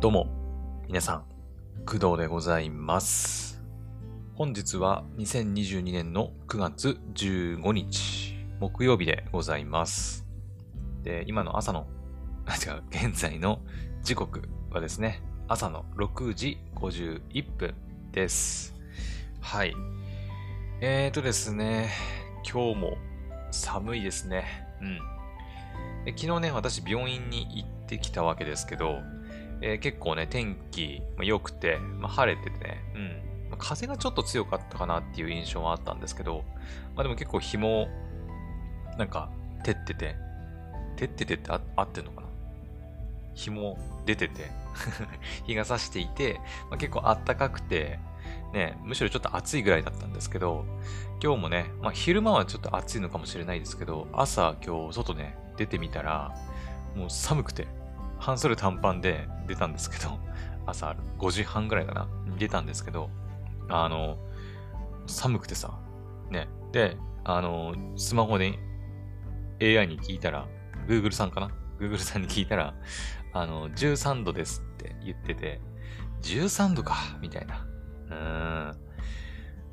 どうも、皆さん、工藤でございます。本日は2022年の9月15日、木曜日でございます。で、今の朝の、あ、違う、現在の時刻はですね、朝の6時51分です。はい。えーとですね、今日も寒いですね。うん。で昨日ね、私病院に行ってきたわけですけど、えー結構ね、天気まあ良くて、まあ、晴れててね、うん。まあ風がちょっと強かったかなっていう印象はあったんですけど、まあでも結構日も、なんか、照ってて、照っててってあ合ってんのかな？日も出てて、日が差していて、まあ、結構あったかくて、ね、むしろちょっと暑いぐらいだったんですけど、今日もね、まあ昼間はちょっと暑いのかもしれないですけど、朝今日外ね、出てみたら、もう寒くて、半袖短パンで出たんですけど、朝5時半ぐらいかな、出たんですけど、あの、寒くてさ、ね、で、あの、スマホで AI に聞いたら、Google さんかな ?Google さんに聞いたら、あの、13度ですって言ってて、13度かみたいな。う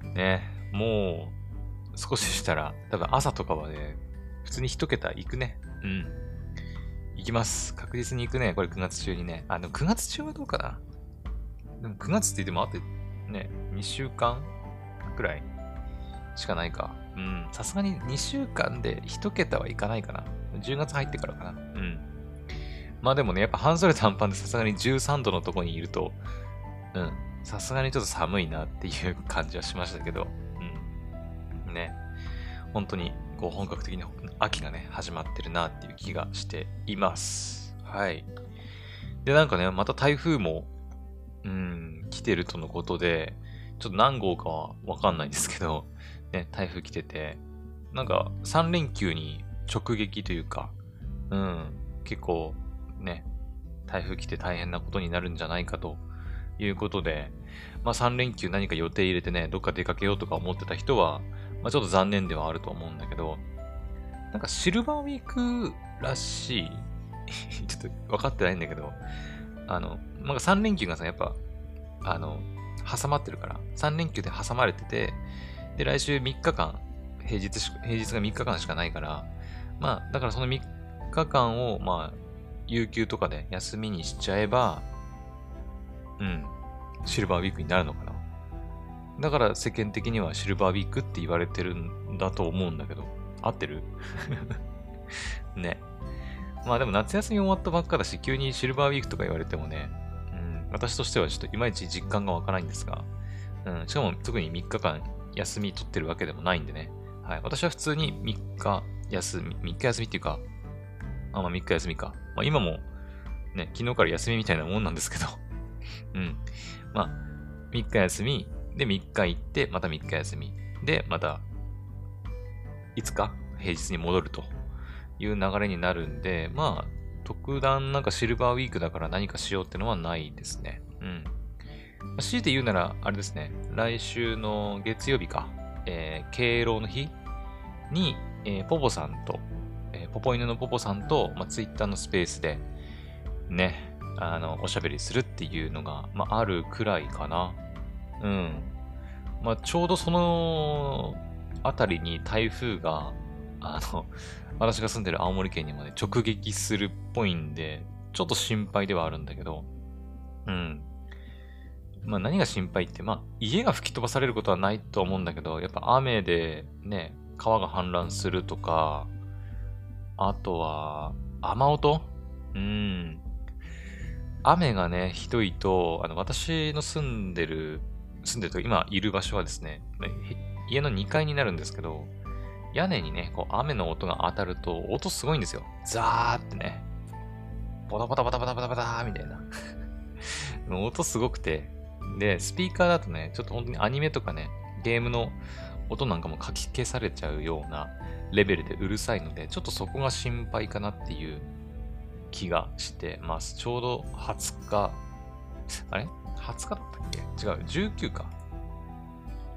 ーん。ね、もう、少ししたら、多分朝とかはね、普通に一桁行くね。うん。行きます。確実に行くね。これ9月中にね。あの、9月中はどうかなでも9月って言ってもあとね、2週間くらいしかないか。うん。さすがに2週間で1桁はいかないかな。10月入ってからかな。うん。まあでもね、やっぱ半袖短パンでさすがに13度のとこにいると、うん。さすがにちょっと寒いなっていう感じはしましたけど、うん。ね。本当に、こう本格的に秋がね、始まってるなっていう気がしています。はい。で、なんかね、また台風も、うん、来てるとのことで、ちょっと何号かはわかんないんですけど、ね、台風来てて、なんか3連休に直撃というか、うん、結構ね、台風来て大変なことになるんじゃないかということで、まあ3連休何か予定入れてね、どっか出かけようとか思ってた人は、まあちょっと残念ではあると思うんだけど、なんかシルバーウィークらしい、ちょっと分かってないんだけど、あの、なんか3連休がさ、やっぱ、あの、挟まってるから、3連休で挟まれてて、で、来週3日間、平日、平日が3日間しかないから、まあ、だからその3日間を、まあ、有給とかで休みにしちゃえば、うん、シルバーウィークになるのかな。だから世間的にはシルバーウィークって言われてるんだと思うんだけど、合ってる？ね。まあでも夏休み終わったばっかだし、急にシルバーウィークとか言われてもね、うん、私としてはちょっといまいち実感がわかないんですが、うん、しかも特に3日間休み取ってるわけでもないんでね。はい。私は普通に3日休み、3日休みっていうか、あ、まあ3日休みか。まあ今もね、昨日から休みみたいなもんなんですけど、うん。まあ、3日休み、で3日行って、また3日休み。で、また、5日？平日に戻るという流れになるんで、まあ、特段なんかシルバーウィークだから何かしようってのはないですね。うん。まあ強いて言うなら、あれですね、来週の月曜日か、えー敬老の日に、えーポポさんと、えーポポ犬のポポさんと、まあ、ツイッターのスペースで、ね、あの、おしゃべりするっていうのが、まあ、あるくらいかな。うん。まあ、ちょうどそのあたりに台風が、あの、私が住んでる青森県にもね、直撃するっぽいんで、ちょっと心配ではあるんだけど、うん。まあ何が心配って、まあ家が吹き飛ばされることはないと思うんだけど、やっぱ雨でね、川が氾濫するとか、あとは、雨音？うん。雨がね、ひどいと、あの、私の住んでる、住んでると、今いる場所はですね、家の2階になるんですけど、屋根にね、こう雨の音が当たると、音すごいんですよ。ザーってね。ボタボタボタボタボタボタみたいな。音すごくて。で、スピーカーだとね、ちょっと本当にアニメとかね、ゲームの音なんかもかき消されちゃうようなレベルでうるさいので、ちょっとそこが心配かなっていう気がしてます。ちょうど20日、あれ ?20 日だったっけ？違う、19か。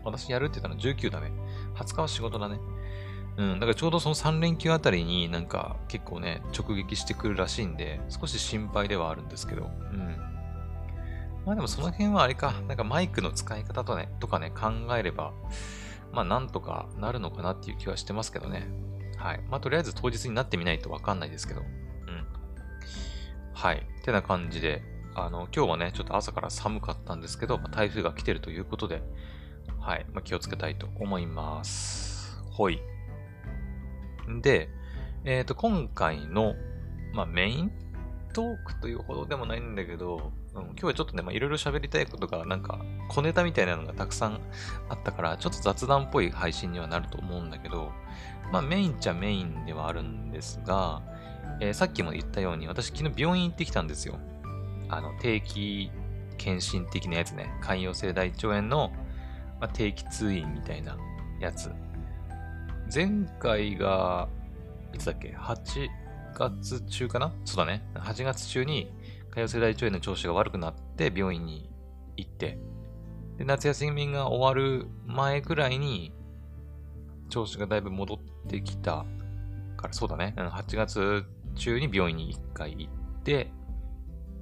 私やるって言ったの19だね。20日は仕事だね。うん、だからちょうどその3連休あたりになんか結構ね、直撃してくるらしいんで、少し心配ではあるんですけど、うん。まあでもその辺はあれか、なんかマイクの使い方とね、とかね、考えれば、まあなんとかなるのかなっていう気はしてますけどね。はい。まあとりあえず当日になってみないとわかんないですけど、うん。はい。ってな感じで、あの、今日はね、ちょっと朝から寒かったんですけど、まあ、台風が来てるということで、はい。まあ、気をつけたいと思います。ほい。で、えっ、と、今回の、まあ、メイントークというほどでもないんだけど、うん、今日はちょっとね、まあ、いろいろ喋りたいことが、なんか、小ネタみたいなのがたくさんあったから、ちょっと雑談っぽい配信にはなると思うんだけど、まあ、メインっちゃメインではあるんですが、えーさっきも言ったように、私昨日病院行ってきたんですよ。あの、定期検診的なやつね。潰瘍性大腸炎の、まあ、定期通院みたいなやつ。前回が、いつだっけ ?8 月中かな？そうだね。8月中に潰瘍性大腸炎の調子が悪くなって病院に行って、で、夏休みが終わる前ぐらいに調子がだいぶ戻ってきたから、そうだね。8月中に病院に1回行って、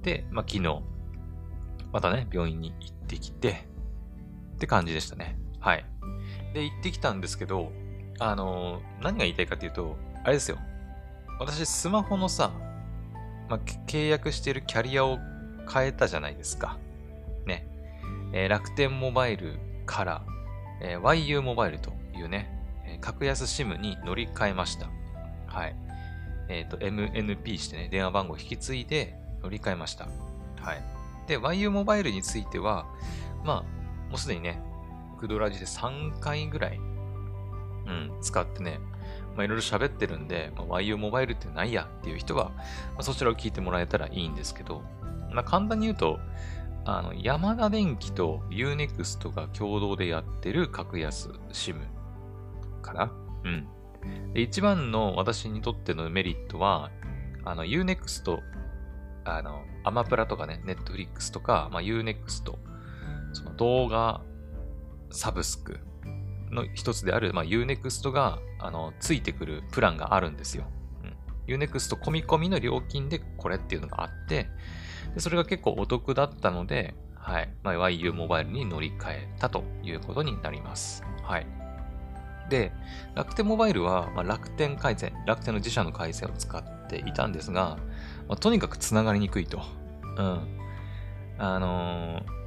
で、まあ、昨日、またね、病院に行ってきて、って感じでしたね。はい。で、行ってきたんですけど、あのー何が言いたいかっていうと、あれですよ。私、スマホのさ、まあ、契約してるキャリアを変えたじゃないですか。ね。えー楽天モバイルから、えー YU モバイルというね、えー格安 SIM に乗り換えました。はい。えっ、と、MNP してね、電話番号引き継いで乗り換えました。はい。で、YU モバイルについては、まあ、もうすでにね、クドラジで3回ぐらい、うん、使ってね、まあ、いろいろ喋ってるんで、まあ、YU モバイルってないやっていう人は、まあ、そちらを聞いてもらえたらいいんですけど、まあ、簡単に言うと、あの、ヤマダ電機と Unext が共同でやってる格安 SIM かなうん。で、一番の私にとってのメリットは、あの、Unext、あの、アマプラとかね、Netflix とか、まあ、Unext、その動画サブスクの一つである、まあ、Unext が、あの、ついてくるプランがあるんですよ。うん。Unext 込み込みの料金でこれっていうのがあって、でそれが結構お得だったので、はい。まあ、YU モバイルに乗り換えたということになります。はい。で、楽天モバイルは、まあ、楽天回線、楽天の自社の回線を使っていたんですが、まあ、とにかく繋がりにくいと。うん。あのー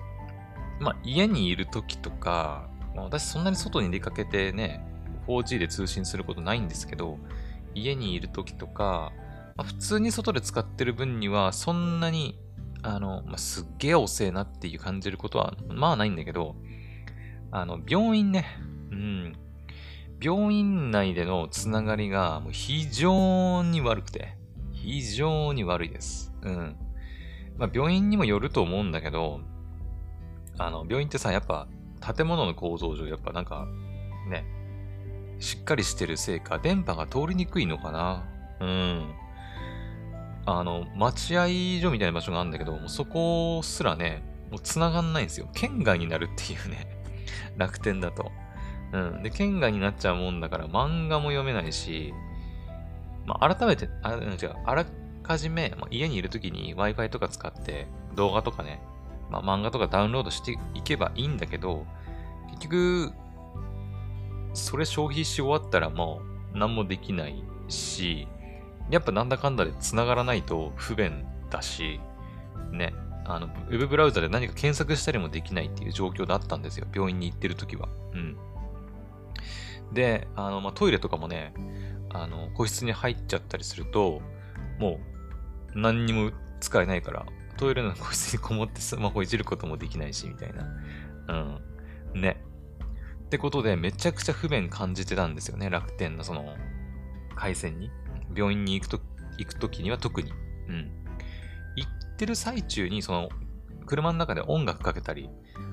まあ、家にいる時とか、まあ、私そんなに外に出かけてね、4G で通信することないんですけど、家にいる時とか、まあ、普通に外で使ってる分には、そんなに、あの、まあ、すっげえ遅えなっていう感じることは、まあないんだけど、あの、病院ね、うん、病院内でのつながりがもう非常に悪くて、非常に悪いです。うん。まあ、病院にもよると思うんだけど、あの、病院ってさ、やっぱ、建物の構造上、やっぱなんか、ね、しっかりしてるせいか、電波が通りにくいのかな。うん。あの、待合所みたいな場所があるんだけど、もうそこすらね、もう繋がんないんですよ。県外になるっていうね、楽天だと。うん。で、県外になっちゃうもんだから、漫画も読めないし、まあ、改めて、あ、うん違う、あらかじめ、まあ、家にいるときに Wi-Fi とか使って、動画とかね、まあ、漫画とかダウンロードしていけばいいんだけど、結局、それ消費し終わったらもう何もできないし、やっぱなんだかんだで繋がらないと不便だし、ね、あの、ウェブブラウザで何か検索したりもできないっていう状況だったんですよ。病院に行ってる時は。うん。で、あの、まあ、トイレとかもね、あの、個室に入っちゃったりすると、もう何にも使えないから、トイレの個室にこもってスマホいじることもできないし、みたいな。うん。ね。ってことで、めちゃくちゃ不便感じてたんですよね、楽天のその、回線に。病院に行くと、行くときには特に。うん。行ってる最中に、その、車の中で音楽かけたり、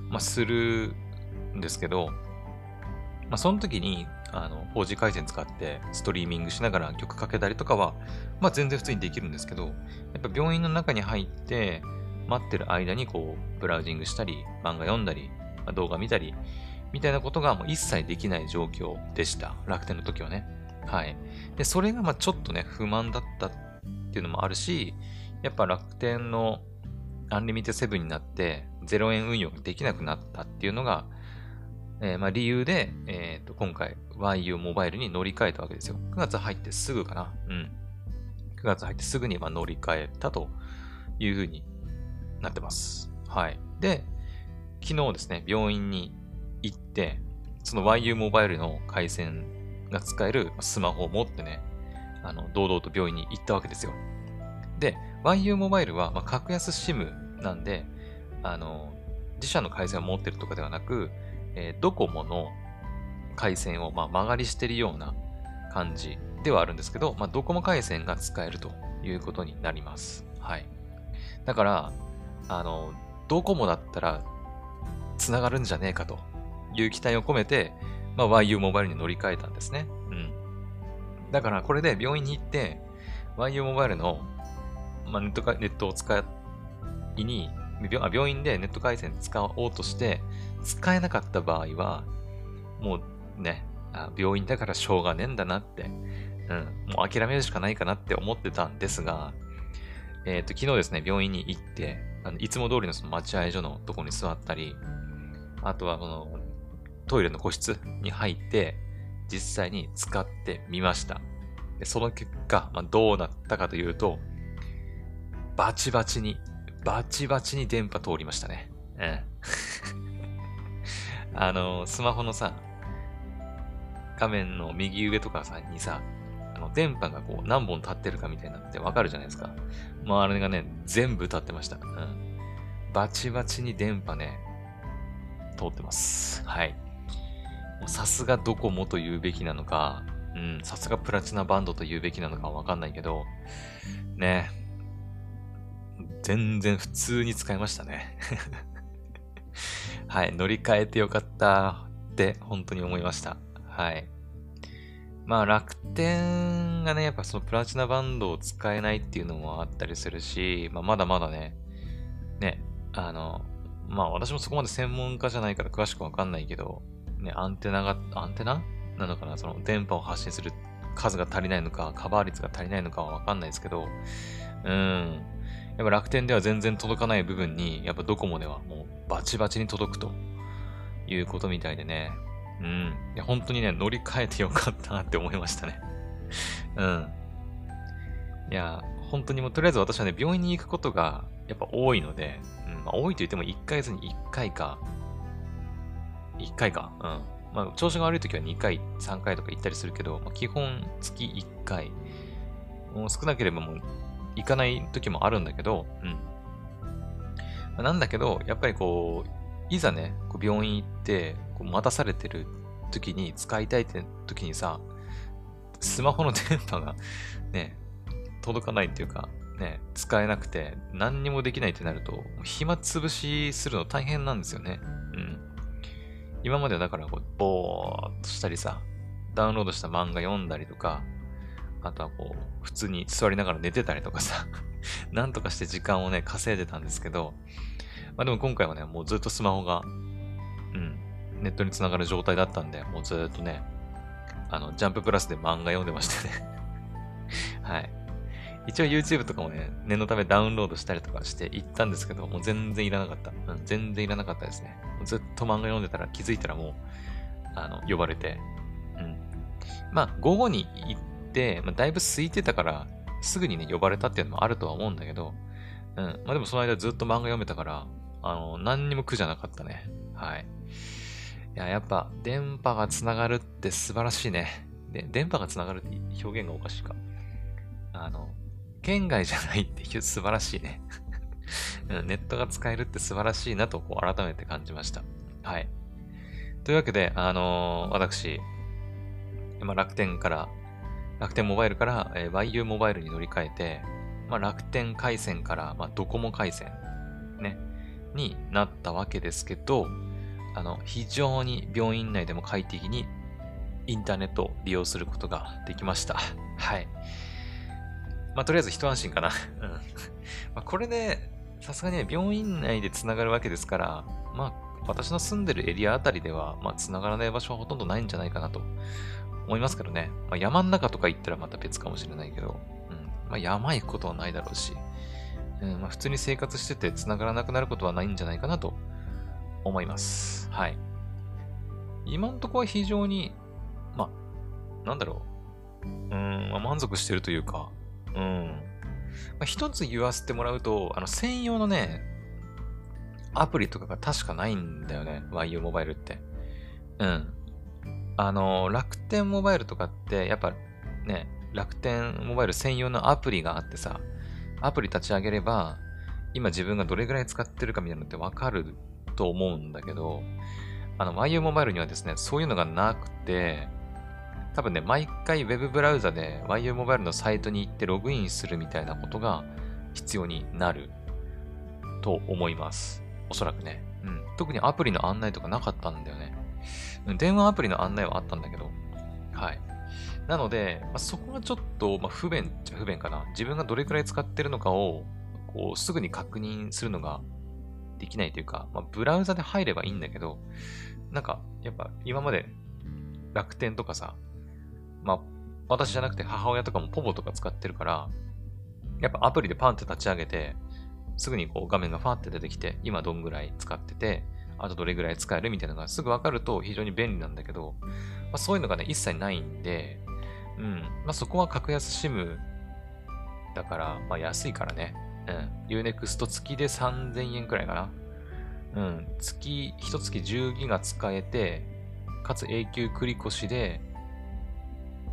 まあ、するんですけど、まあ、その時に、あの、4G 回線使ってストリーミングしながら曲かけたりとかは、まあ、全然普通にできるんですけど、やっぱ病院の中に入って、待ってる間にこう、ブラウジングしたり、漫画読んだり、まあ動画見たり、みたいなことがもう一切できない状況でした。楽天の時はね。はい。で、それがまあちょっとね、不満だったっていうのもあるし、やっぱ楽天のアンリミテセブンになって0円運用ができなくなったっていうのが、えー、まあ理由で、えー、と今回 YU モバイルに乗り換えたわけですよ。9月入ってすぐかな。うん。9月入ってすぐにま乗り換えたというふうになってます。はい。で、昨日ですね、病院に行って、その YU モバイルの回線が使えるスマホを持ってね、あの、堂々と病院に行ったわけですよ。で、YU モバイルは、ま、格安 SIM なんで、あの、自社の回線を持ってるとかではなく、えー、ドコモの回線を、まあ、曲がりしてるような感じではあるんですけど、まあ、ドコモ回線が使えるということになります。はい。だから、あの、ドコモだったら繋がるんじゃねえかという期待を込めて、まあ、YU モバイルに乗り換えたんですね。うん。だからこれで病院に行って、YU モバイルの、まあ、ネットかネットを使いに病院でネット回線使おうとして、使えなかった場合は、もうね、あ病院だからしょうがねえんだなって、うん、もう諦めるしかないかなって思ってたんですが、えっ、ー、と、昨日ですね、病院に行って、あのいつも通りのその待合所のとこに座ったり、あとはこのトイレの個室に入って、実際に使ってみました。でその結果、まあ、どうなったかというと、バチバチに、バチバチに電波通りましたね。うん。あの、スマホのさ、画面の右上とかさ、にさ、あの、電波がこう何本立ってるかみたいになってわかるじゃないですか。まあ、あれがね、全部立ってました。うん。バチバチに電波ね、通ってます。はい。さすがドコモと言うべきなのか、うん、さすがプラチナバンドと言うべきなのかわかんないけど、ね。全然普通に使いましたね。はい、乗り換えてよかったって本当に思いました。はい。まあ楽天がね、やっぱそのプラチナバンドを使えないっていうのもあったりするし、まあまだまだね、ね、あの、まあ私もそこまで専門家じゃないから詳しくわかんないけど、ね、アンテナが、アンテナ？なのかな？その電波を発信する数が足りないのか、カバー率が足りないのかはわかんないですけど、うん。やっぱ楽天では全然届かない部分に、やっぱドコモではもうバチバチに届くということみたいでね。うん。いや、本当にね、乗り換えてよかったなって思いましたね。うん。いや、本当にもうとりあえず私はね、病院に行くことがやっぱ多いので、うんまあ、多いと言っても1ヶ月に1回か、1回か、うん。まあ、調子が悪い時は2回、3回とか行ったりするけど、まあ、基本月1回。もう少なければもう行かない時もあるんだけど、うん。まあ、なんだけど、やっぱりこう、いざね、こう病院行って、こう待たされてる時に使いたいって時にさ、スマホの電波がね、届かないっていうか、ね、使えなくて何にもできないってなると、暇つぶしするの大変なんですよね。うん。今まではだからこう、ぼーっとしたりさ、ダウンロードした漫画読んだりとか、あとはこう、普通に座りながら寝てたりとかさ、なんとかして時間をね、稼いでたんですけど、まあでも今回はね、もうずっとスマホが、うん、ネットにつながる状態だったんで、もうずっとね、あの、ジャンププラスで漫画読んでましたね はい。一応 YouTube とかもね、念のためダウンロードしたりとかして行ったんですけど、もう全然いらなかった。うん、全然いらなかったですね。ずっと漫画読んでたら気づいたらもう、あの、呼ばれて。うん。まあ、午後に行っ、まあ、だいぶ空いてたから、すぐにね、呼ばれたっていうのもあるとは思うんだけど、うん。まあでもその間ずっと漫画読めたから、あの、何にも苦じゃなかったね。はい。いや、やっぱ、電波がつながるって素晴らしいね。で、電波がつながるって表現がおかしいか。あの、県外じゃないって素晴らしいね。ネットが使えるって素晴らしいなと、こう、改めて感じました。はい。というわけで、あのー、私、今楽天から、楽天モバイルから、え、YU モバイルに乗り換えて、まあ、楽天回線から、まあ、ドコモ回線、ね、になったわけですけど、あの、非常に病院内でも快適にインターネットを利用することができました。はい。まあ、とりあえず一安心かな。うん。ま、これで、さすがにね、病院内で繋がるわけですから、まあ、私の住んでるエリアあたりでは、まあ、繋がらない場所はほとんどないんじゃないかなと思いますけどね。まあ、山ん中とか行ったらまた別かもしれないけど、うん。まあ、山行くことはないだろうし、うんまあ、普通に生活してて繋がらなくなることはないんじゃないかなと思います。はい。今んとこは非常に、まあ、なんだろう。うん、まあ、満足してるというか、うん。まあ、一つ言わせてもらうと、あの、専用のね、アプリとかが確かないんだよね。YU モバイルって。うん。あの、楽天モバイルとかって、やっぱね、楽天モバイル専用のアプリがあってさ、アプリ立ち上げれば、今自分がどれぐらい使ってるかみたいなのってわかると思うんだけど、あの、YU モバイルにはですね、そういうのがなくて、多分ね、毎回 Web ブラウザで YU モバイルのサイトに行ってログインするみたいなことが必要になると思います。おそらくね。うん。特にアプリの案内とかなかったんだよね。電話アプリの案内はあったんだけど、はい。なので、まあ、そこがちょっと、まあ、不便っちゃ不便かな。自分がどれくらい使ってるのかを、こう、すぐに確認するのができないというか、まあ、ブラウザで入ればいいんだけど、なんか、やっぱ今まで楽天とかさ、まあ、私じゃなくて母親とかもポボとか使ってるから、やっぱアプリでパンって立ち上げて、すぐにこう画面がファーって出てきて、今どんぐらい使ってて、あとどれぐらい使えるみたいなのがすぐわかると非常に便利なんだけど、まあ、そういうのがね、一切ないんで、うん。まあ、そこは格安 SIM だから、まあ、安いからね。うん。Unext 付きで3000円くらいかな。うん。月、一月10ギガ使えて、かつ永久繰越で、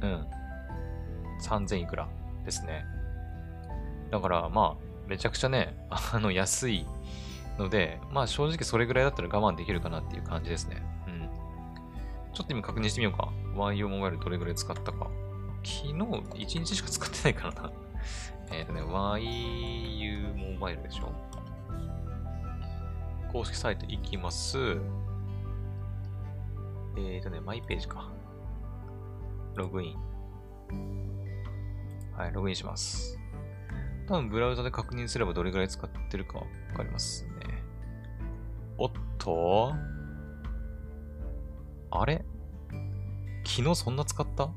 うん。3000いくらですね。だから、まあ、めちゃくちゃね、あの、安いので、まあ正直それぐらいだったら我慢できるかなっていう感じですね。うん。ちょっと今確認してみようか。YO モバイルどれぐらい使ったか。昨日1日しか使ってないからな。えっ、とね、YU モバイルでしょ。公式サイト行きます。えっ、ー、とね、マイページか。ログイン。はい、ログインします。多分ブラウザで確認すればどれぐらい使ってるかわかりますね。おっと？あれ？昨日そんな使った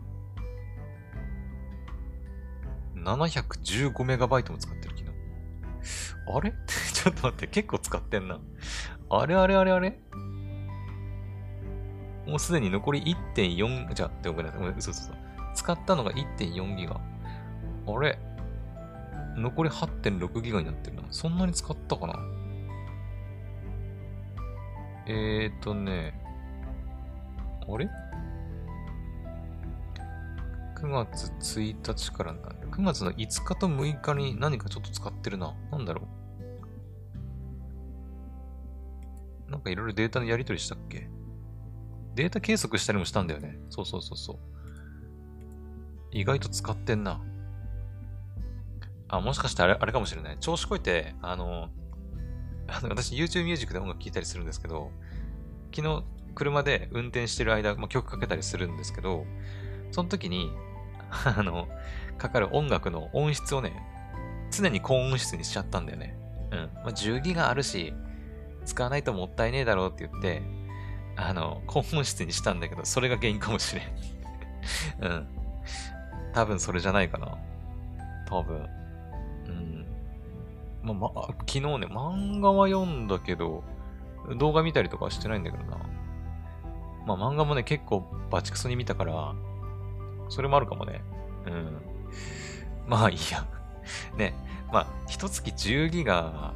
?715 メガバイトも使ってる昨日。あれ？ちょっと待って、結構使ってんな。あれ？あれ？あれ？あれ？もうすでに残り1.4、じゃあ、ごめんなさい、ごめん、嘘嘘嘘。使ったのが1.4ギガ。あれ？残り8.6ギガになってるな。そんなに使ったかな？えーとね、あれ ?9 月1日からな、9月の5日と6日に何かちょっと使ってるな。なんだろう。なんかいろいろデータのやり取りしたっけ？データ計測したりもしたんだよね。そうそうそうそう。意外と使ってんな。あ、もしかしてあれあれかもしれない。調子こいて、あの、あの私 YouTube ミュージックで音楽聴いたりするんですけど、昨日車で運転してる間、まあ、曲かけたりするんですけど、その時に、あの、かかる音楽の音質をね、常に高音質にしちゃったんだよね。うん。まあ、10ギガあるし、使わないともったいねえだろうって言って、あの、高音質にしたんだけど、それが原因かもしれん。うん。多分それじゃないかな。多分。ま、ま、昨日ね、漫画は読んだけど、動画見たりとかはしてないんだけどな。まあ漫画もね、結構バチクソに見たから、それもあるかもね。うん。まあいいや。ね、まあ、一月10ギガ、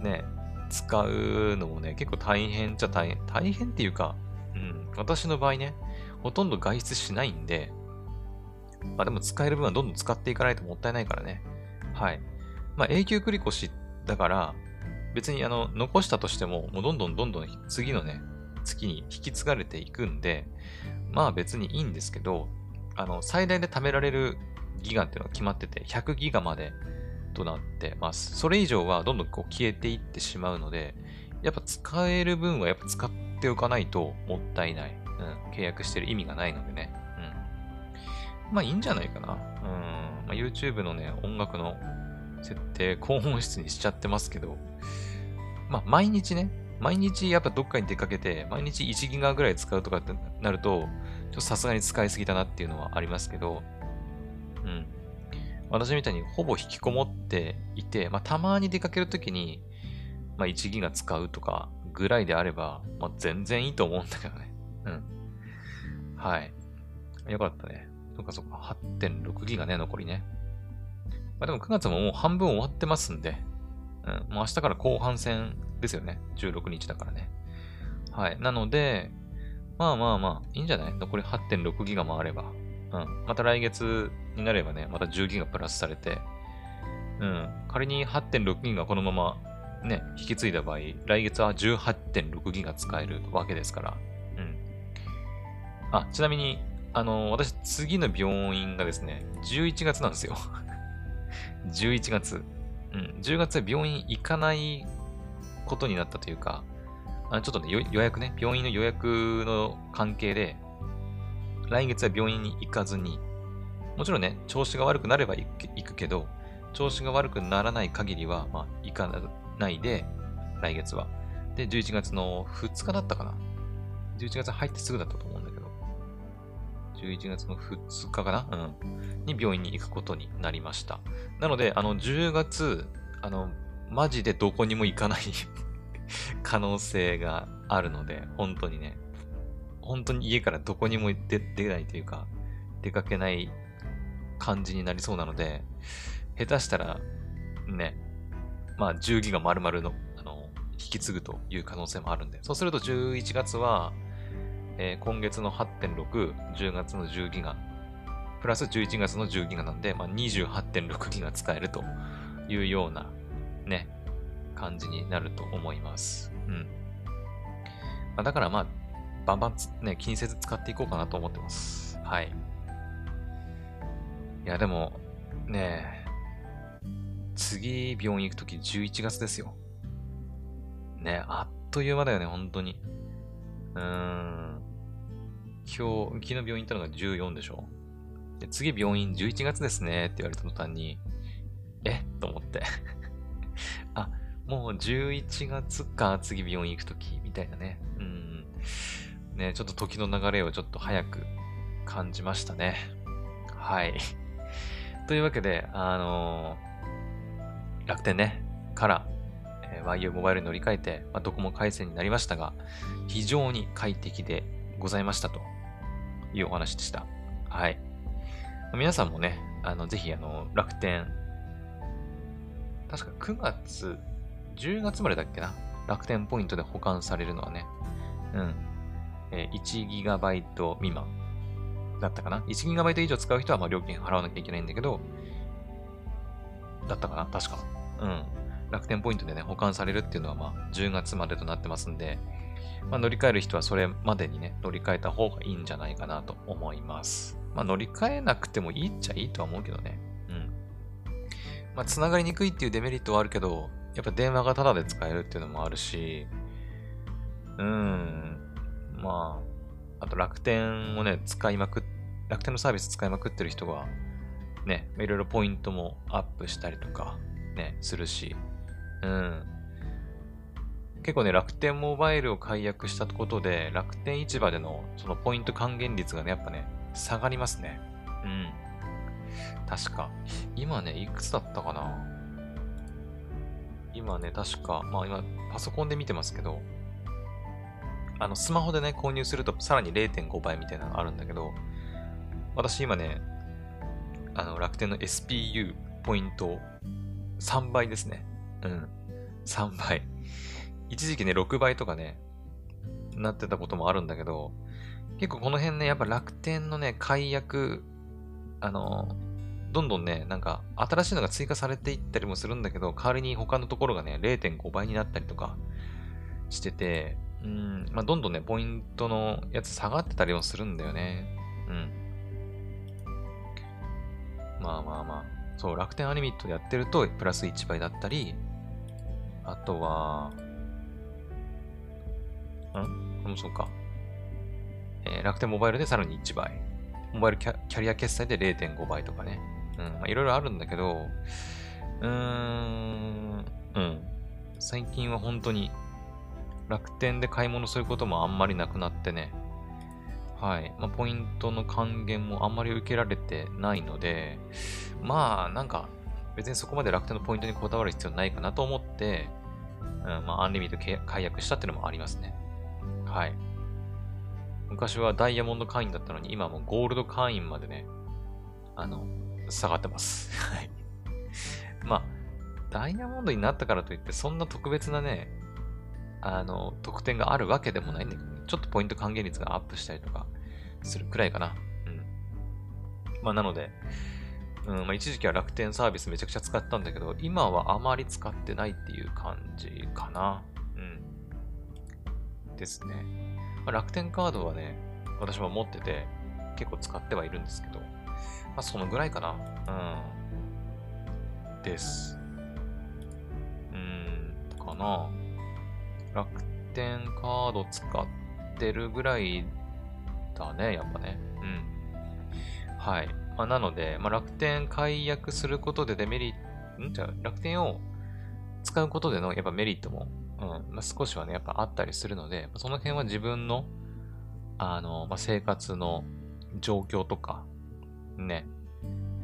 ね、使うのもね、結構大変っちゃ大変。大変っていうか、うん、私の場合ね、ほとんど外出しないんで、まあでも使える分はどんどん使っていかないともったいないからね。はい。まあ、永久繰越しだから、別にあの、残したとしても、もうどんどんどんどん次のね、月に引き継がれていくんで、まあ別にいいんですけど、あの、最大で貯められるギガっていうのが決まってて、100ギガまでとなってます。それ以上はどんどんこう消えていってしまうので、やっぱ使える分はやっぱ使っておかないともったいない。うん、契約してる意味がないのでね。うん。まあいいんじゃないかな。うん。まあ、YouTube のね、音楽の設定、高音質にしちゃってますけど、まあ、毎日ね、毎日やっぱどっかに出かけて、毎日1ギガぐらい使うとかってなると、ちょっとさすがに使いすぎたなっていうのはありますけど、うん。私みたいにほぼ引きこもっていて、まあ、たまに出かけるときに、まあ、1ギガ使うとかぐらいであれば、まあ、全然いいと思うんだけどね。うん。はい。よかったね。そっかそっか。8.6ギガね、残りね。まあ、でも9月ももう半分終わってますんで、うん。もう明日から後半戦ですよね。16日だからね。はい。なので、まあまあまあ、いいんじゃない？残り8.6ギガもあれば。うん。また来月になればね、また10ギガプラスされて、うん。仮に8.6ギガこのままね、引き継いだ場合、来月は18.6ギガ使えるわけですから。うん。あ、ちなみに、あの、私、次の病院がですね、11月なんですよ。11月。うん。10月は病院行かないことになったというか、あちょっとね、予約ね、病院の予約の関係で、来月は病院に行かずに、もちろんね、調子が悪くなれば行くけど、調子が悪くならない限りは、まあ、行かないで、来月は。で、11月の2日だったかな ?11 月入ってすぐだったと、11月の2日かな？うん。に病院に行くことになりました。なので、あの、10月、あの、マジでどこにも行かない 可能性があるので、本当にね、本当に家からどこにも出出ないというか、出かけない感じになりそうなので、下手したら、ね、まあ10ギガ丸々の、あの、引き継ぐという可能性もあるんで、そうすると11月は、えー、今月の8.6、10月の10ギガ、プラス11月の10ギガなんで、まあ、28.6ギガ使えるというような、ね、感じになると思います。うん。まあ、だからまあ、バンバンね、気にせず使っていこうかなと思ってます。はい。いや、でも、ね次病院行くとき11月ですよ。ね、あっという間だよね、本当に。うーん。今日、昨日病院行ったのが14でしょ？で、次病院11月ですねって言われた途端に、え？と思って あ、もう11月か、次病院行くとき、みたいなね。うん。ね、ちょっと時の流れをちょっと早く感じましたね。はい。というわけで、あのー、楽天ね、から、えー、YU モバイルに乗り換えて、まあ、ドコモ回線になりましたが、非常に快適でございましたというお話でした。はい。皆さんもね、あの、ぜひ、あの、楽天、確か9月10月までだっけな？楽天ポイントで保管されるのはね。うん。えー、1GB 未満だったかな ?1GB 以上使う人はまあ料金払わなきゃいけないんだけど、だったかな？確か。うん。楽天ポイントでね、保管されるっていうのはまあ10月までとなってますんで、まあ、乗り換える人はそれまでにね、乗り換えた方がいいんじゃないかなと思います。まあ、乗り換えなくてもいいっちゃいいとは思うけどね。うん。まあ、つながりにくいっていうデメリットはあるけど、やっぱ電話がタダで使えるっていうのもあるし、うん、まあ、あと楽天をね、使いまく、楽天のサービス使いまくってる人が、ね、いろいろポイントもアップしたりとか、ね、するし、うん。結構ね、楽天モバイルを解約したことで、楽天市場でのそのポイント還元率がね、やっぱね、下がりますね。うん。確か。今ね、いくつだったかな？今ね、確か、まあ今、パソコンで見てますけど、あの、スマホでね、購入するとさらに0.5倍みたいなのあるんだけど、私今ね、あの、楽天の SPU ポイント3倍ですね。うん。3倍。一時期ね、6倍とかね、なってたこともあるんだけど、結構この辺ね、やっぱ楽天のね、解約、あの、どんどんね、なんか新しいのが追加されていったりもするんだけど、代わりに他のところがね、0.5倍になったりとかしてて、うん、まあ、どんどんね、ポイントのやつ下がってたりもするんだよね。うん。まあまあまあ。そう、楽天アニメットやってると、プラス1倍だったり、あとは、ん？もそうか。えー、楽天モバイルでさらに1倍。モバイルキャキャリア決済で0.5倍とかね。うん、まあ、いろいろあるんだけど、うーん、うん。最近は本当に楽天で買い物することもあんまりなくなってね、はい。まあ、ポイントの還元もあんまり受けられてないので、まあ、なんか、別にそこまで楽天のポイントにこだわる必要ないかなと思って、うん、まあ、アンリミット解約したっていうのもありますね。はい。昔はダイヤモンド会員だったのに、今もゴールド会員までね、あの、下がってます。はい。まあ、ダイヤモンドになったからといって、そんな特別なね、あの、特典があるわけでもないんだけど、ね、ちょっとポイント還元率がアップしたりとかするくらいかな。うん。まあ、なので、うんまあ、一時期は楽天サービスめちゃくちゃ使ったんだけど、今はあまり使ってないっていう感じかな。うん。ですね。まあ、楽天カードはね、私も持ってて、結構使ってはいるんですけど、まあ、そのぐらいかな。うん。です。うん、かな。楽天カード使ってるぐらいだね、やっぱね。うん。はい。まあ、なので、まあ、楽天解約することでデメリット、ん？じゃ楽天を使うことでのやっぱメリットも、うん。まあ、少しはね、やっぱあったりするので、その辺は自分の、あの、まあ、生活の状況とか、ね、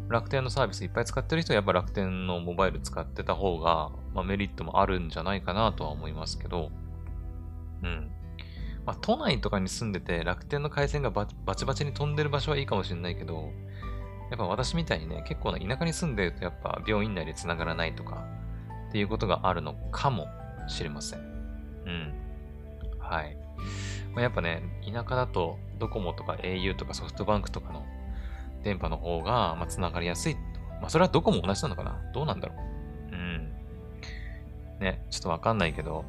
楽天のサービスいっぱい使ってる人はやっぱ楽天のモバイル使ってた方が、まあ、メリットもあるんじゃないかなとは思いますけど、うん。まあ、都内とかに住んでて楽天の回線がバチバチに飛んでる場所はいいかもしれないけど、やっぱ私みたいにね、結構な田舎に住んでるとやっぱ病院内で繋がらないとかっていうことがあるのかもしれません。うん。はい。まあ、やっぱね、田舎だとドコモとか au とかソフトバンクとかの電波の方が、まあ、繋がりやすい。まあ、それはどこも同じなのかな？どうなんだろう？うん。ね、ちょっとわかんないけど、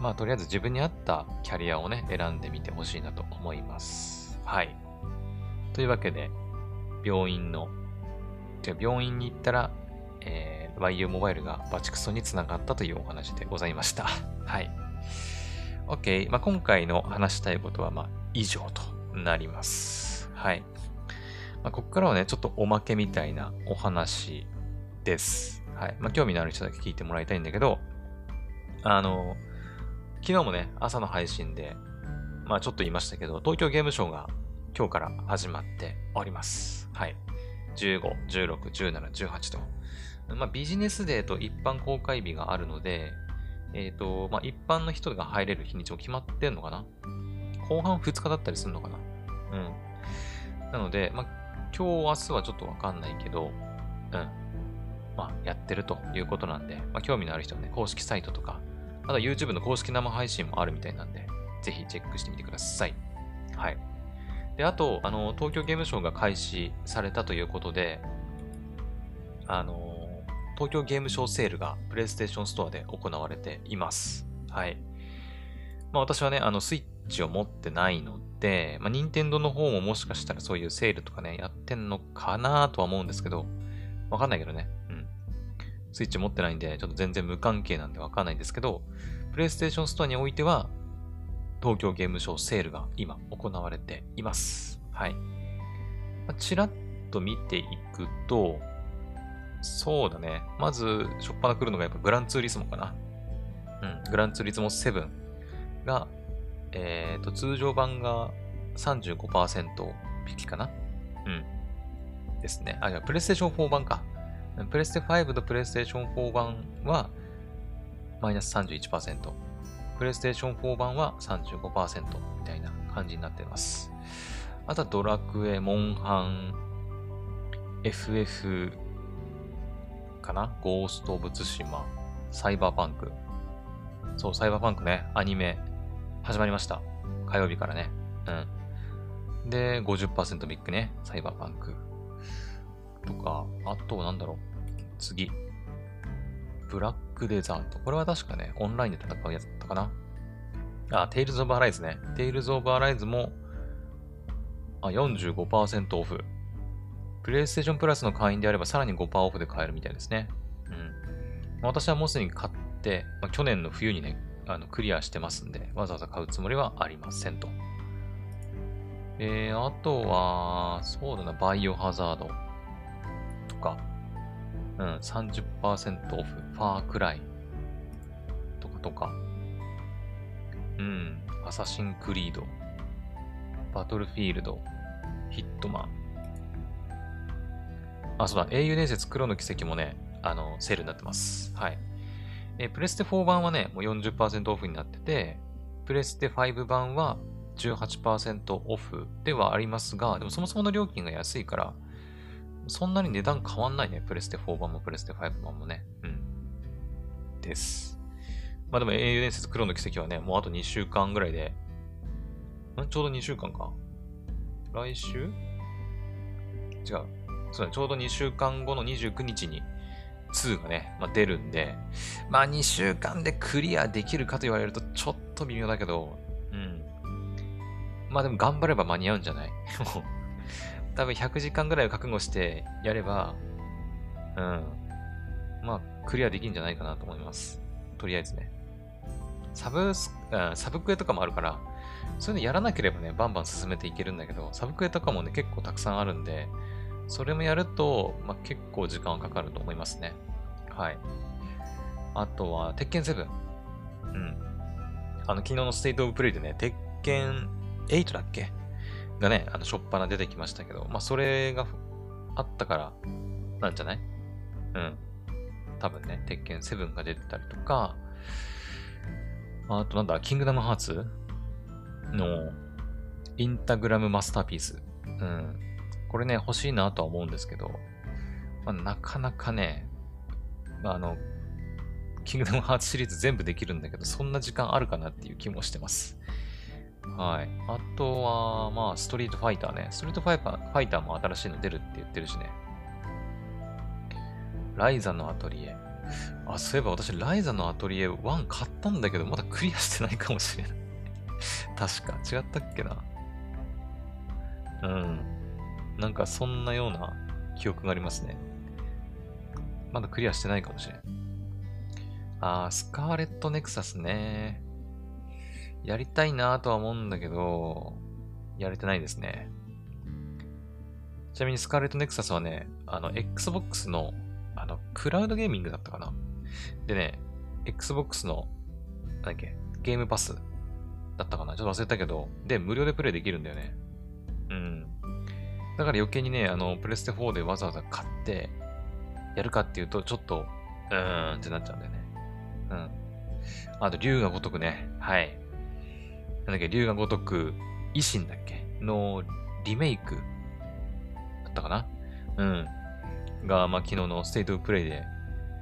まあ、とりあえず自分に合ったキャリアをね、選んでみてほしいなと思います。はい。というわけで、病院の、じゃ病院に行ったら、えー、YU モバイルがバチクソにつながったというお話でございました。はい。OK。まあ、今回の話したいことは、まあ、以上となります。はい。まあ、ここからはね、ちょっとおまけみたいなお話です。はい。まあ、興味のある人だけ聞いてもらいたいんだけど、あの、昨日もね、朝の配信で、まあちょっと言いましたけど、東京ゲームショウが今日から始まっております。はい。15、16、17、18と。まあビジネスデーと一般公開日があるので、えっ、ー、と、まあ一般の人が入れる日にちも決まってんのかな？後半2日だったりするのかな？うん。なので、まあ今日、明日はちょっとわかんないけど、うん。まあ、やってるということなんで、まあ、興味のある人はね、公式サイトとか、あと YouTube の公式生配信もあるみたいなんで、ぜひチェックしてみてください。はい。で、あと、あの、東京ゲームショウが開始されたということで、あの、東京ゲームショウセールが PlayStation Store で行われています。はい。まあ私はね、あの、スイッチを持ってないので、まあ、任天堂の方ももしかしたらそういうセールとかね、やってんのかなとは思うんですけど、わかんないけどね。うん。スイッチ持ってないんで、ちょっと全然無関係なんでわかんないんですけど、プレイステーションストアにおいては、東京ゲームショウセールが今行われています。はい。まあ、ちらっと見ていくと、そうだね。まず、しょっぱな来るのがやっぱグランツーリスモかな。うん。グランツーリスモ7がえっ、ー、と、通常版が35%引きかなうん。ですね。あ、じゃプレイステーション4版か。プレステ5とプレイステーション4版はマイナス31%。プレイステーション4版は35%みたいな感じになってます。あとはドラクエ、モンハン、FF かな？ゴースト・オブ・ツシマ、サイバーパンク。そう、サイバーパンクね、アニメ始まりました。火曜日からね。うん。で、50%引きね。サイバーパンク。とか、あと、なんだろう。次。ブラックデザート。これは確かね、オンラインで戦うやつだったかな。あ、テイルズ・オブ・アライズね。テイルズ・オブ・アライズも、あ、45%オフ。プレイステーションプラスの会員であればさらに5%オフで買えるみたいですね。うん。私はもうすでに買って、まあ、去年の冬にね、あのクリアしてますんで、わざわざ買うつもりはありませんと。えー、あとは、そうだな、バイオハザードとか、うん、30%オフ、ファークライとかとか、うん、アサシンクリードバトルフィールド、ヒットマン。あ、そうだ、英雄伝説黒の奇跡もね、あの、セールになってます。はい。えプレステ4版はね、もう40%オフになってて、プレステ5版は18%オフではありますが、でもそもそもの料金が安いから、そんなに値段変わんないね。プレステ4版もプレステ5版もね。うん。です。まあでも英雄伝説黒の奇跡はね、もうあと2週間ぐらいで、ん？ちょうど2週間か。来週？違う。そう、ちょうど2週間後の29日に2がね、まあ、出るんで、まあ2週間でクリアできるかと言われるとちょっと微妙だけど、うん。まあでも頑張れば間に合うんじゃない？多分100時間ぐらいを覚悟してやれば、うん。まあクリアできるんじゃないかなと思います。とりあえずね。サブス、うん、サブクエとかもあるから、そういうのやらなければね、バンバン進めていけるんだけど、サブクエとかもね、結構たくさんあるんで、それもやると、まあ、結構時間かかると思いますね。はい。あとは、鉄拳7。うん。あの、昨日のステイトオブプレイでね、鉄拳8だっけ？がね、あの、しょっぱな出てきましたけど、まあ、それがあったから、なんじゃない？うん。多分ね、鉄拳7が出てたりとか、あとなんだ、キングダムハーツのインタグラムマスターピース。うん。これね、欲しいなとは思うんですけど、まあ、なかなかね、まあ、あの、キングダムハーツシリーズ全部できるんだけど、そんな時間あるかなっていう気もしてます。はい。あとは、まあ、ストリートファイターね。ストリートファイファイターも新しいの出るって言ってるしね。ライザのアトリエ。あ、そういえば私、ライザのアトリエ1買ったんだけど、まだクリアしてないかもしれない確か。違ったっけな。うん。なんかそんなような記憶がありますね。まだクリアしてないかもしれん。あー、スカーレットネクサスね。やりたいなとは思うんだけど、やれてないですね。ちなみにスカーレットネクサスはね、あの、Xbox の、あの、クラウドゲーミングだったかな。でね、Xbox の、なんだっけ、ゲームパスだったかなちょっと忘れたけど、で、無料でプレイできるんだよね。うん。だから余計にね、あの、プレステ4でわざわざ買って、やるかっていうと、ちょっと、うーんってなっちゃうんだよね。うん。あと、竜が如くね。はい。なんだっけ、竜が如く、維新だっけ？のリメイクだったかな？うん。が、まあ、昨日のステイトプレイで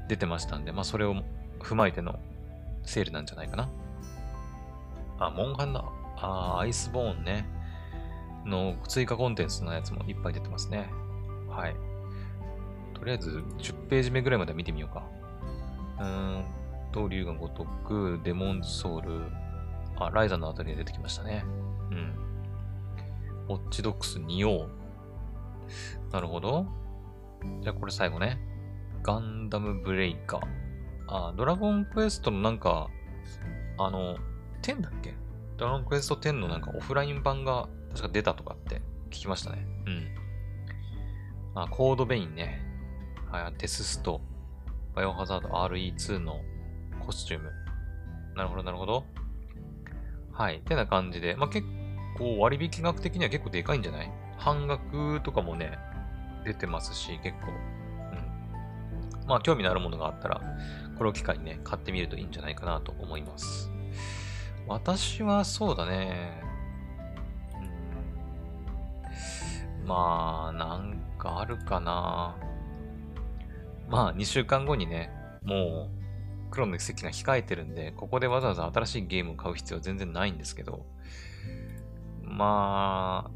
出てましたんで、まあ、それを踏まえてのセールなんじゃないかな？あ、モンハンだ。あー、アイスボーンね。の追加コンテンツのやつもいっぱい出てますね。はい。とりあえず10ページ目ぐらいまで見てみようか。うーんと、竜が如く、デモンズソウル、あ、ライザのあたりで出てきましたね。うん。ウォッチドックス2王。なるほど。じゃあこれ最後ね。ガンダムブレイカー。あ、ドラゴンクエストのなんか、あの、10だっけ？ドラゴンクエスト10のなんかオフライン版が確か出たとかって聞きましたね。うん。あ、コードベインね。はい、テススト、バイオハザード RE2 のコスチューム。なるほど、なるほど。はい。てな感じで、まあ、結構割引額的には結構でかいんじゃない？半額とかもね、出てますし、結構。うん。まあ、興味のあるものがあったら、これを機会にね、買ってみるといいんじゃないかなと思います。私はそうだね。まあ、なんかあるかな。まあ、2週間後にね、もう、黒の奇跡が控えてるんで、ここでわざわざ新しいゲームを買う必要は全然ないんですけど、ま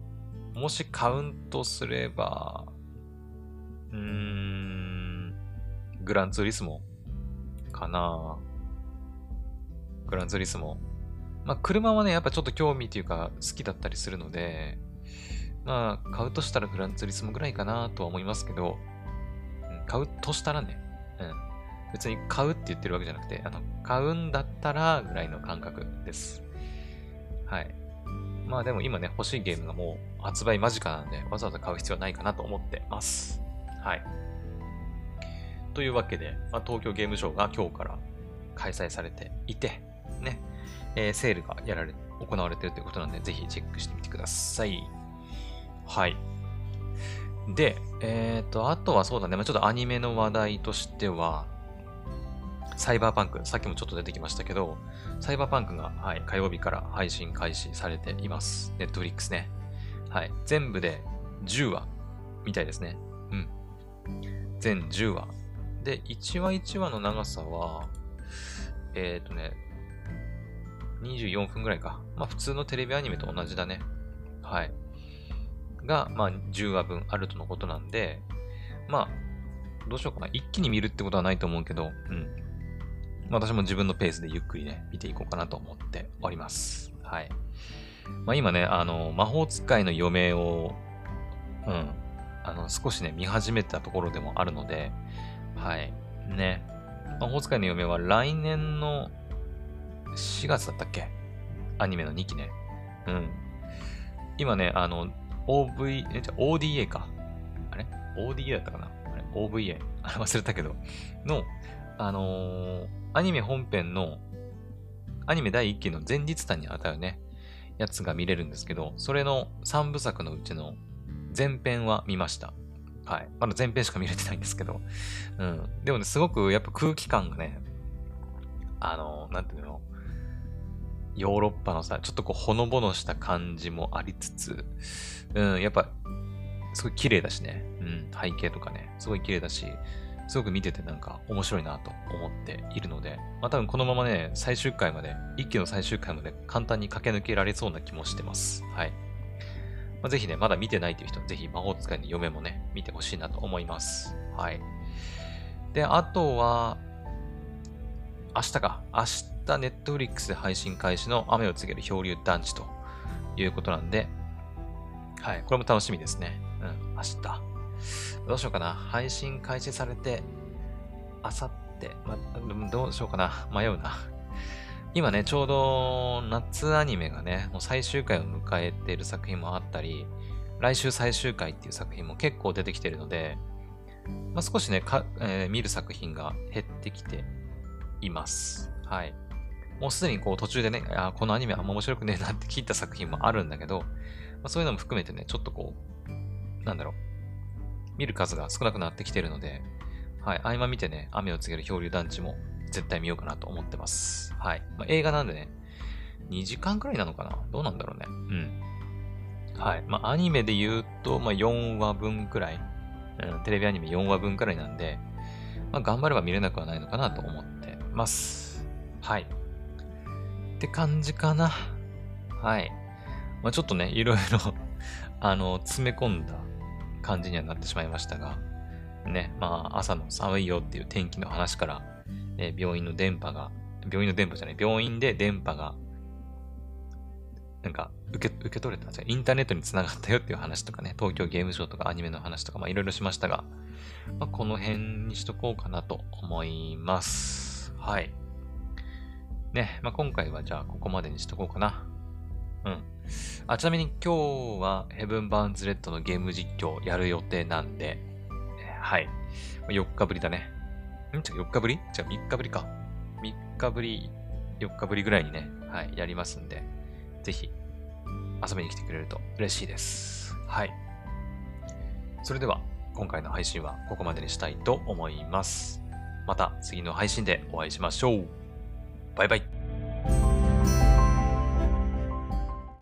あ、もしカウントすれば、うーん、グランツーリスモかな。グランツーリスモ。まあ、車はね、やっぱちょっと興味っていうか好きだったりするので、まあ、買うとしたらグランツーリスモぐらいかなとは思いますけど、うん、買うとしたらね、うん。別に買うって言ってるわけじゃなくて、あの、買うんだったらぐらいの感覚です。はい。まあでも今ね、欲しいゲームがもう発売間近なんで、わざわざ買う必要はないかなと思ってます。はい。というわけで、まあ、東京ゲームショウが今日から開催されていて、ね、えー、セールがやられ行われてるということなんで、ぜひチェックしてみてください。はい。で、えっ、ー、と、あとはそうだね、まあ、ちょっとアニメの話題としては、サイバーパンク、さっきもちょっと出てきましたけど、サイバーパンクが、はい、火曜日から配信開始されています。ネットフリックスね。はい。全部で10話みたいですね。うん。全10話。で、1話1話の長さは、えっ、ー、とね、24分ぐらいか。まあ普通のテレビアニメと同じだね。はい。が、まあ10話分あるとのことなんで、まあ、どうしようかな。一気に見るってことはないと思うけど、うん。私も自分のペースでゆっくりね、見ていこうかなと思っております。はい。まあ今ね、あの、魔法使いの余命を、うん、あの、少しね、見始めたところでもあるので、はい。ね。魔法使いの余命は来年の4月だったっけ？アニメの2期ね。うん。今ね、あの、OV、え、じゃ ODA か。あれ ?ODA だったかな？あれ ?OVA。あれ忘れたけど。の、あのー、アニメ本編の、アニメ第1期の前日談にあたるね、やつが見れるんですけど、それの3部作のうちの前編は見ました。はい。まだ前編しか見れてないんですけど。うん。でもね、すごくやっぱ空気感がね、あの、なんていうの、ヨーロッパのさ、ちょっとこう、ほのぼのした感じもありつつ、うん、やっぱ、すごい綺麗だしね。うん、背景とかね、すごい綺麗だし、すごく見ててなんか面白いなと思っているので、まあ多分このままね、最終回まで、一期の最終回まで簡単に駆け抜けられそうな気もしてます。はい。まあ、ぜひね、まだ見てないという人は、ぜひ魔法使いの嫁もね、見てほしいなと思います。はい。で、あとは、明日か。明日、ネットフリックスで配信開始の雨を告げる漂流団地ということなんで、はい。これも楽しみですね。うん、明日。どうしようかな。配信開始されて、あさって、ま、どうしようかな。迷うな。今ね、ちょうど夏アニメがね、もう最終回を迎えている作品もあったり、来週最終回っていう作品も結構出てきてるので、まあ、少しね、えー、見る作品が減ってきています。はい。もうすでにこう途中でね、あこのアニメあんま面白くねえなって聞いた作品もあるんだけど、まあ、そういうのも含めてね、ちょっとこう、なんだろう、見る数が少なくなってきてるので、はい、合間見てね、雨を告げる漂流団地も絶対見ようかなと思ってます。はい。まあ、映画なんでね、2時間くらいなのかな？どうなんだろうね。うん。はい。まあ、アニメで言うと、まあ、4話分くらい、うん、テレビアニメ4話分くらいなんで、まあ、頑張れば見れなくはないのかなと思ってます。はい。って感じかな。はい。まあ、ちょっとね、いろいろ あの、詰め込んだ感じにはなってしまいましたが、ね、まあ、朝の寒いよっていう天気の話から、え病院の電波が、病院の電波じゃない、病院で電波が、なんか、受け、受け取れたじゃインターネットに繋がったよっていう話とかね、東京ゲームショウとかアニメの話とか、まあいろいろしましたが、まあ、この辺にしとこうかなと思います。はい。ね、まあ今回はじゃあここまでにしとこうかな。うん。あ、ちなみに今日はヘブン・バーンズ・レッドのゲーム実況やる予定なんで、はい。4日ぶりだね。ん？じゃ、4日ぶり？じゃあ3日ぶりか。3日ぶり、4日ぶりぐらいにね、はい、やりますんで、ぜひ遊びに来てくれると嬉しいです。はい。それでは、今回の配信はここまでにしたいと思います。また次の配信でお会いしましょう。バイバイ。